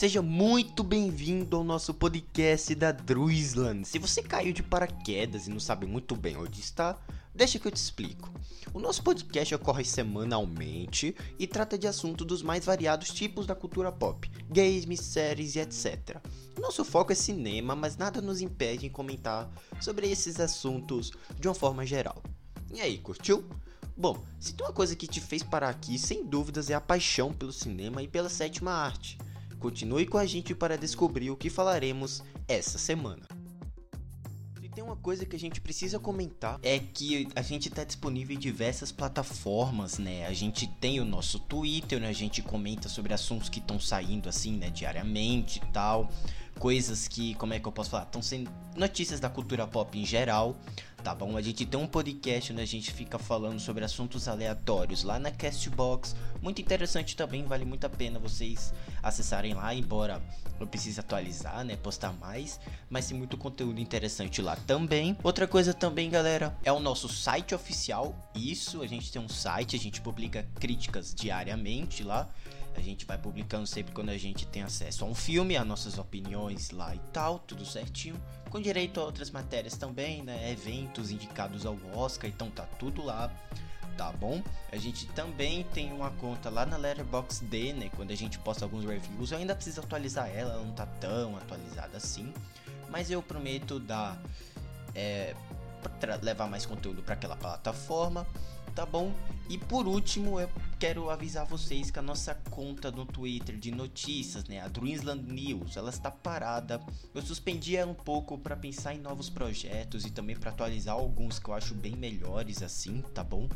Seja muito bem-vindo ao nosso podcast da Druisland. Se você caiu de paraquedas e não sabe muito bem onde está, deixa que eu te explico. O nosso podcast ocorre semanalmente e trata de assuntos dos mais variados tipos da cultura pop, games, séries e etc. Nosso foco é cinema, mas nada nos impede em comentar sobre esses assuntos de uma forma geral. E aí, curtiu? Bom, se tem uma coisa que te fez parar aqui, sem dúvidas é a paixão pelo cinema e pela sétima arte. Continue com a gente para descobrir o que falaremos essa semana. Tem uma coisa que a gente precisa comentar é que a gente está disponível em diversas plataformas, né? A gente tem o nosso Twitter, né? A gente comenta sobre assuntos que estão saindo assim, né, diariamente e tal coisas que, como é que eu posso falar? Estão sendo notícias da cultura pop em geral, tá bom? A gente tem um podcast onde a gente fica falando sobre assuntos aleatórios lá na Castbox, muito interessante também, vale muito a pena vocês acessarem lá, embora eu precise atualizar, né, postar mais, mas tem muito conteúdo interessante lá também. Outra coisa também, galera, é o nosso site oficial. Isso, a gente tem um site, a gente publica críticas diariamente lá. A gente vai publicando sempre quando a gente tem acesso a um filme, as nossas opiniões lá e tal, tudo certinho. Com direito a outras matérias também, né? Eventos indicados ao Oscar, então tá tudo lá tá bom? A gente também tem uma conta lá na Letterboxd, né? Quando a gente posta alguns reviews, eu ainda preciso atualizar ela, ela não tá tão atualizada assim, mas eu prometo dar é, levar mais conteúdo para aquela plataforma tá bom? E por último, eu quero avisar vocês que a nossa conta no Twitter de notícias, né, a Dreamsland News, ela está parada. Eu suspendi ela um pouco para pensar em novos projetos e também para atualizar alguns que eu acho bem melhores assim, tá bom?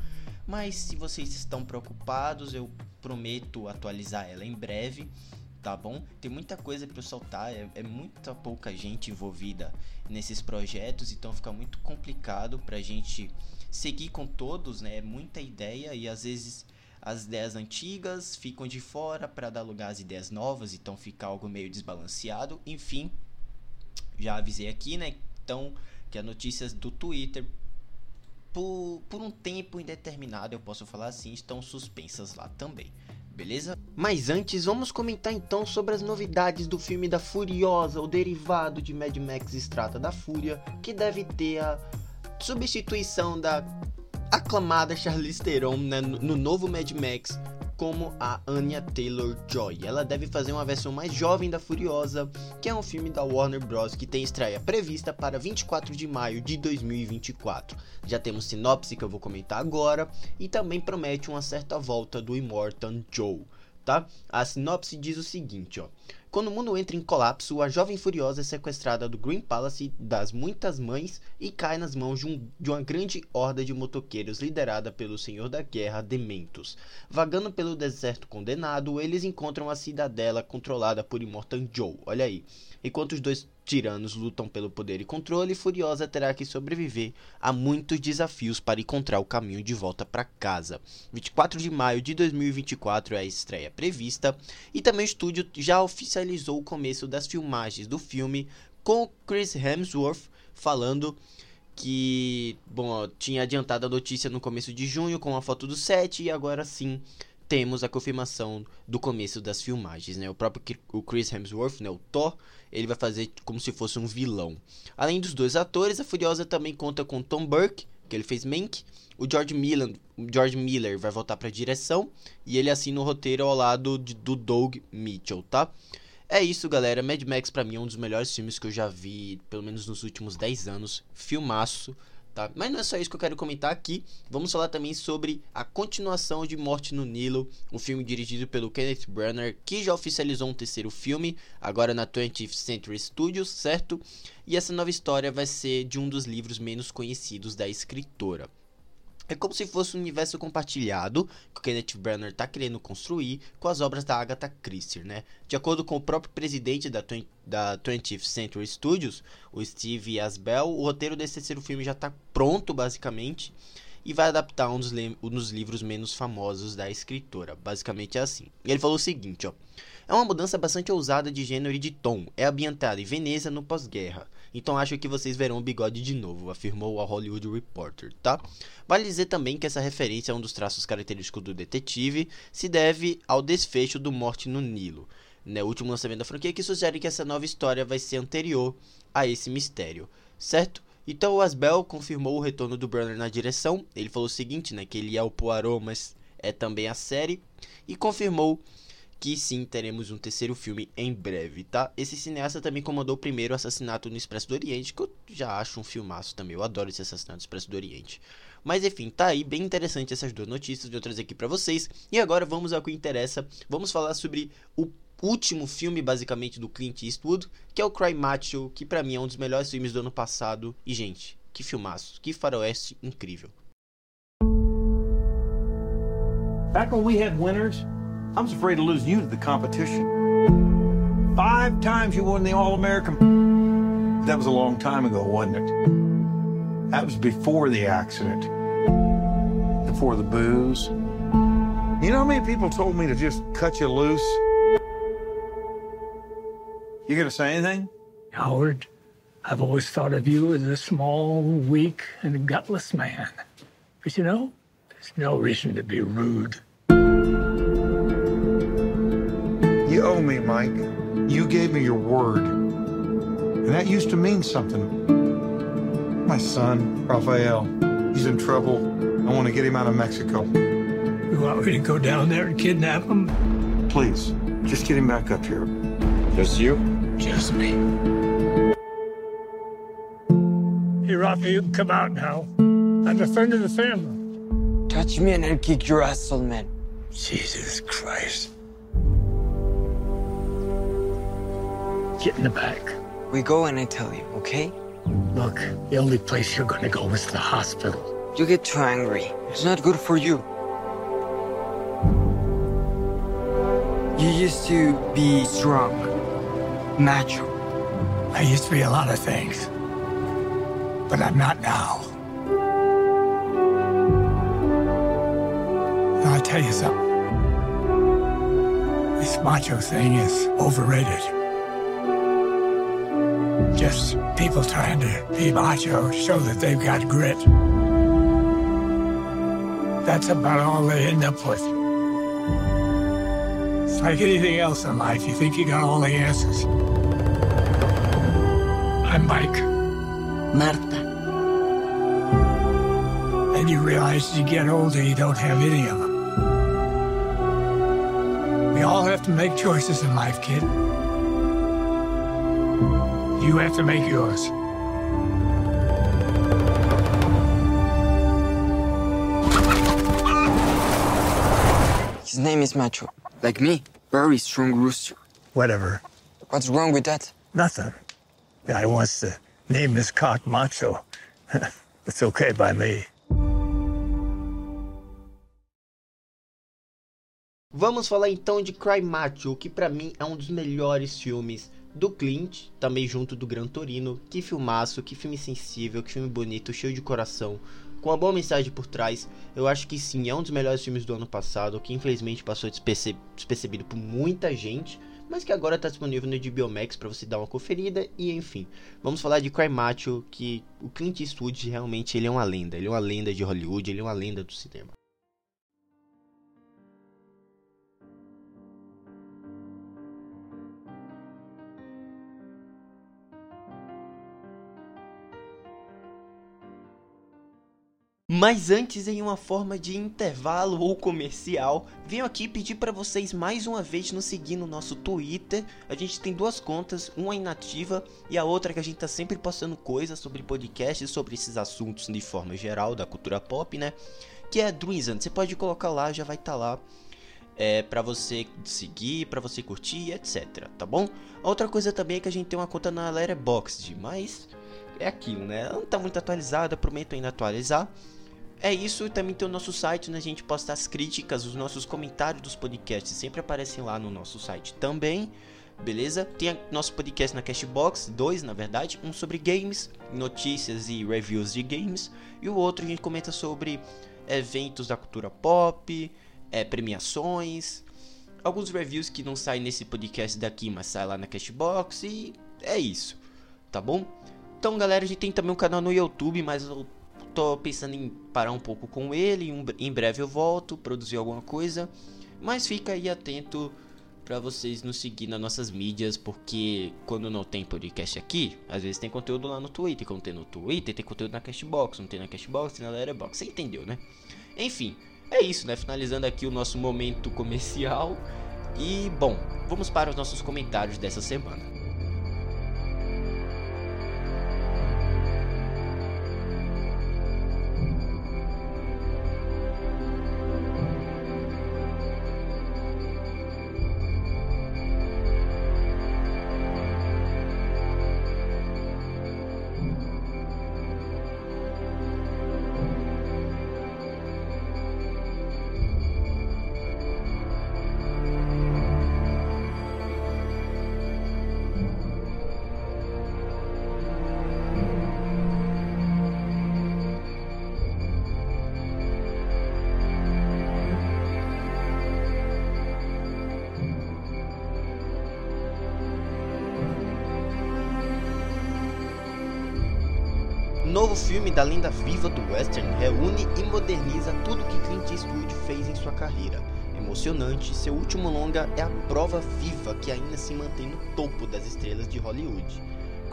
Mas se vocês estão preocupados, eu prometo atualizar ela em breve tá bom? Tem muita coisa para soltar, é, é muita pouca gente envolvida nesses projetos, então fica muito complicado pra gente seguir com todos, né? É muita ideia e às vezes as ideias antigas ficam de fora para dar lugar às ideias novas, então fica algo meio desbalanceado. Enfim, já avisei aqui, né? Então, que as notícias do Twitter por, por um tempo indeterminado, eu posso falar assim, estão suspensas lá também. Beleza? Mas antes, vamos comentar então sobre as novidades do filme da Furiosa, o derivado de Mad Max Estrada da Fúria, que deve ter a substituição da aclamada Charlize Theron né, no novo Mad Max como a Anya Taylor-Joy. Ela deve fazer uma versão mais jovem da Furiosa, que é um filme da Warner Bros. que tem estreia prevista para 24 de maio de 2024. Já temos sinopse que eu vou comentar agora e também promete uma certa volta do Immortal Joe tá? A sinopse diz o seguinte, ó. Quando o mundo entra em colapso, a jovem furiosa é sequestrada do Green Palace das muitas mães e cai nas mãos de, um, de uma grande horda de motoqueiros liderada pelo Senhor da Guerra, Dementos. Vagando pelo deserto condenado, eles encontram a cidadela controlada por Immortan Joe. Olha aí. Enquanto os dois tiranos lutam pelo poder e controle, Furiosa terá que sobreviver a muitos desafios para encontrar o caminho de volta para casa. 24 de maio de 2024 é a estreia prevista e também o estúdio já oficializou o começo das filmagens do filme com Chris Hemsworth falando que, bom, tinha adiantado a notícia no começo de junho com a foto do set e agora sim temos a confirmação do começo das filmagens, né? O próprio o Chris Hemsworth, né, o Thor, ele vai fazer como se fosse um vilão. Além dos dois atores, a Furiosa também conta com Tom Burke, que ele fez Mank, o George Miller, George Miller vai voltar para direção e ele assina o roteiro ao lado de, do Doug Mitchell, tá? É isso, galera. Mad Max para mim é um dos melhores filmes que eu já vi, pelo menos nos últimos 10 anos. Filmaço. Tá? Mas não é só isso que eu quero comentar aqui. Vamos falar também sobre a continuação de Morte no Nilo, um filme dirigido pelo Kenneth Branagh, que já oficializou um terceiro filme, agora na 20th Century Studios, certo? E essa nova história vai ser de um dos livros menos conhecidos da escritora. É como se fosse um universo compartilhado que o Kenneth Branagh está querendo construir com as obras da Agatha Christie, né? De acordo com o próprio presidente da, da 20th Century Studios, o Steve Asbell, o roteiro desse terceiro filme já está pronto, basicamente, e vai adaptar um dos, um dos livros menos famosos da escritora. Basicamente é assim. E ele falou o seguinte, ó. É uma mudança bastante ousada de gênero e de tom. É ambientada em Veneza no pós-guerra. Então acho que vocês verão o bigode de novo, afirmou a Hollywood Reporter, tá? Vale dizer também que essa referência a um dos traços característicos do detetive se deve ao desfecho do Morte no Nilo. né, o último lançamento da franquia, que sugere que essa nova história vai ser anterior a esse mistério, certo? Então o Asbel confirmou o retorno do Brunner na direção. Ele falou o seguinte, né, que ele é o Poirot, mas é também a série, e confirmou que sim, teremos um terceiro filme em breve, tá? Esse cineasta também comandou o primeiro Assassinato no Expresso do Oriente, que eu já acho um filmaço também. Eu adoro esse Assassinato no Expresso do Oriente. Mas enfim, tá aí bem interessante essas duas notícias eu trazer aqui para vocês. E agora vamos ao que interessa. Vamos falar sobre o último filme basicamente do Clint Eastwood, que é o Cry Macho, que para mim é um dos melhores filmes do ano passado. E gente, que filmaço, que faroeste incrível. Back when we had winners, I was afraid to lose you to the competition. Five times you won the All-American. That was a long time ago, wasn't it? That was before the accident. Before the booze. You know how many people told me to just cut you loose? You gonna say anything? Howard, I've always thought of you as a small, weak, and gutless man. But you know, there's no reason to be rude. You owe me, Mike. You gave me your word. And that used to mean something. My son, Rafael, he's in trouble. I want to get him out of Mexico. You want me to go down there and kidnap him? Please, just get him back up here. Just you? Just me. Hey, Rafa, you can come out now. I'm a friend of the family. Touch me and I'll kick your ass, old man. Jesus Christ. Get in the back. We go and I tell you, okay? Look, the only place you're gonna go is the hospital. You get too angry. It's not good for you. You used to be strong, macho. I used to be a lot of things, but I'm not now. I'll tell you something. This macho thing is overrated. Just people trying to be macho show that they've got grit. That's about all they end up with. It's like anything else in life. You think you got all the answers. I'm Mike. Marta. And you realize as you get older, you don't have any of them. We all have to make choices in life, kid. You have to make yours. His name is Macho. Like me. Very strong rooster. Whatever. What's wrong with that? Nothing. Guy wants to name his cock macho. it's okay by me. Vamos falar então de Cry Macho, que para mim é um dos melhores filmes do Clint, também junto do Gran Torino. Que filmaço, que filme sensível, que filme bonito, cheio de coração, com uma boa mensagem por trás. Eu acho que sim, é um dos melhores filmes do ano passado, que infelizmente passou desperce despercebido por muita gente, mas que agora está disponível no HBO Max para você dar uma conferida e enfim. Vamos falar de Cry Macho, que o Clint Eastwood realmente ele é uma lenda, ele é uma lenda de Hollywood, ele é uma lenda do cinema. Mas antes, em uma forma de intervalo ou comercial, venho aqui pedir para vocês mais uma vez nos seguir no nosso Twitter. A gente tem duas contas, uma inativa e a outra que a gente tá sempre postando coisas sobre podcasts, sobre esses assuntos de forma geral da cultura pop, né? Que é Druizan. Você pode colocar lá, já vai estar tá lá. É, para você seguir, para você curtir, etc, tá bom? Outra coisa também é que a gente tem uma conta na Letterboxd, mas é aquilo, né? Ela não tá muito atualizada, prometo ainda atualizar. É isso, também tem o nosso site, onde a gente posta as críticas, os nossos comentários dos podcasts sempre aparecem lá no nosso site também, beleza? Tem nosso podcast na Cashbox, dois na verdade, um sobre games, notícias e reviews de games, e o outro a gente comenta sobre eventos da cultura pop, é, premiações, alguns reviews que não saem nesse podcast daqui, mas saem lá na Cashbox, e é isso, tá bom? Então galera, a gente tem também um canal no YouTube, mas eu tô pensando em parar um pouco com ele. Em breve eu volto, produzir alguma coisa. Mas fica aí atento para vocês nos seguir nas nossas mídias, porque quando não tem podcast aqui, às vezes tem conteúdo lá no Twitter, como tem no Twitter, tem conteúdo na Cashbox, não tem na Cashbox, tem na Letterboxd, você entendeu, né? Enfim, é isso, né? Finalizando aqui o nosso momento comercial. E, bom, vamos para os nossos comentários dessa semana. Novo filme da lenda viva do western reúne e moderniza tudo que Clint Eastwood fez em sua carreira. Emocionante, seu último longa é a prova viva que ainda se mantém no topo das estrelas de Hollywood.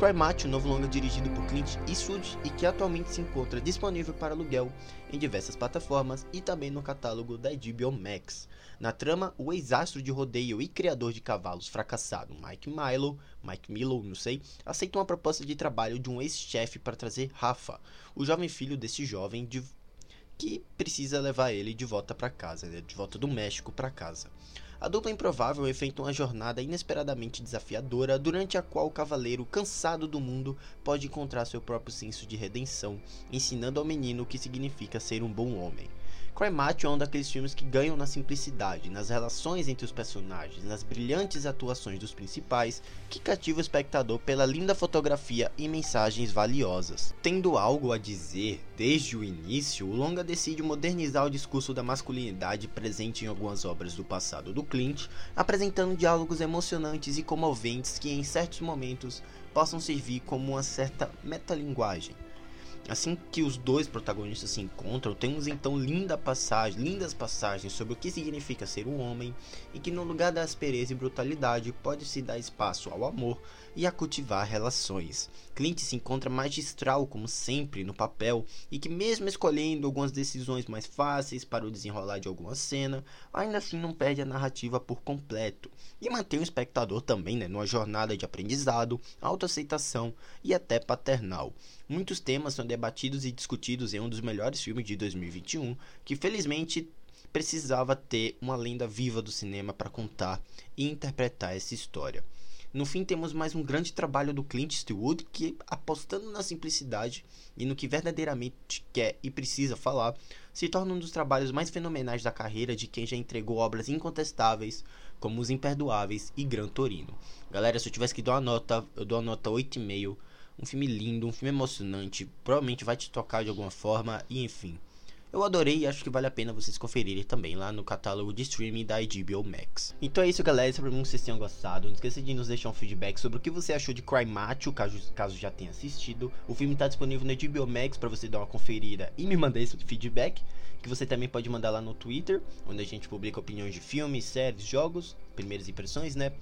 Cry Macho, novo longa dirigido por Clint Eastwood e que atualmente se encontra disponível para aluguel em diversas plataformas e também no catálogo da HBO Max. Na trama, o ex-astro de rodeio e criador de cavalos fracassado Mike Milo, Mike Milo, não sei, aceita uma proposta de trabalho de um ex-chefe para trazer Rafa, o jovem filho desse jovem de... que precisa levar ele de volta para casa, né? de volta do México para casa. A dupla improvável enfrenta uma jornada inesperadamente desafiadora, durante a qual o cavaleiro, cansado do mundo, pode encontrar seu próprio senso de redenção, ensinando ao menino o que significa ser um bom homem. Cry Macho é um daqueles filmes que ganham na simplicidade, nas relações entre os personagens, nas brilhantes atuações dos principais, que cativa o espectador pela linda fotografia e mensagens valiosas. Tendo algo a dizer desde o início, o longa decide modernizar o discurso da masculinidade presente em algumas obras do passado do Clint, apresentando diálogos emocionantes e comoventes que em certos momentos possam servir como uma certa metalinguagem Assim que os dois protagonistas se encontram, temos então linda passagem, lindas passagens sobre o que significa ser um homem e que no lugar da aspereza e brutalidade pode se dar espaço ao amor e a cultivar relações. Clint se encontra magistral como sempre no papel e que mesmo escolhendo algumas decisões mais fáceis para o desenrolar de alguma cena, ainda assim não perde a narrativa por completo e mantém o espectador também né, numa jornada de aprendizado, autoaceitação e até paternal. Muitos temas são debatidos e discutidos em um dos melhores filmes de 2021, que felizmente precisava ter uma lenda viva do cinema para contar e interpretar essa história. No fim, temos mais um grande trabalho do Clint Eastwood que, apostando na simplicidade e no que verdadeiramente quer e precisa falar, se torna um dos trabalhos mais fenomenais da carreira de quem já entregou obras incontestáveis como Os Imperdoáveis e Gran Torino. Galera, se eu tivesse que dar uma nota, eu dou a nota 8,5. Um filme lindo, um filme emocionante, provavelmente vai te tocar de alguma forma e enfim. Eu adorei e acho que vale a pena vocês conferirem também lá no catálogo de streaming da HBO Max. Então é isso, galera. Espero que vocês tenham gostado. Não esqueça de nos deixar um feedback sobre o que você achou de Cry Macho, caso, caso já tenha assistido. O filme está disponível na HBO Max para você dar uma conferida e me mandar esse feedback. Que você também pode mandar lá no Twitter, onde a gente publica opiniões de filmes, séries, jogos, primeiras impressões, né?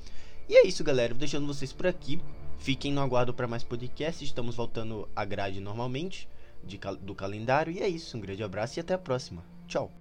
E é isso, galera. Vou deixando vocês por aqui. Fiquem no aguardo para mais podcasts. Estamos voltando à grade normalmente de, do calendário. E é isso, um grande abraço e até a próxima. Tchau!